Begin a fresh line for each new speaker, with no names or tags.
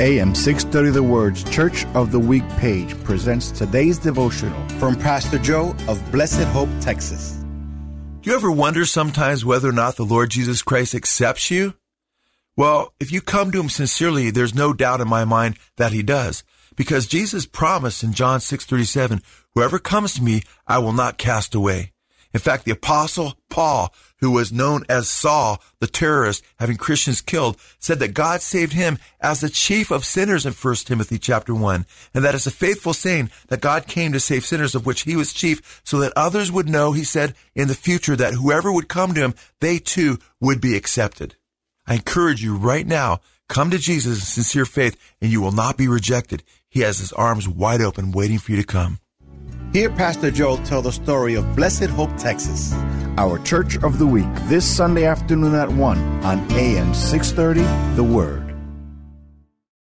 AM 630 The Word's Church of the Week page presents today's devotional
from Pastor Joe of Blessed Hope, Texas.
Do you ever wonder sometimes whether or not the Lord Jesus Christ accepts you? Well, if you come to him sincerely, there's no doubt in my mind that he does. Because Jesus promised in John 6:37, "Whoever comes to me, I will not cast away." In fact, the apostle Paul, who was known as Saul, the terrorist, having Christians killed, said that God saved him as the chief of sinners in 1 Timothy chapter 1, and that is a faithful saying that God came to save sinners of which he was chief, so that others would know, he said, in the future that whoever would come to him, they too would be accepted. I encourage you right now, come to Jesus in sincere faith, and you will not be rejected. He has his arms wide open waiting for you to come.
Hear Pastor Joel tell the story of Blessed Hope, Texas.
Our Church of the Week this Sunday afternoon at 1 on AM 630 The Word.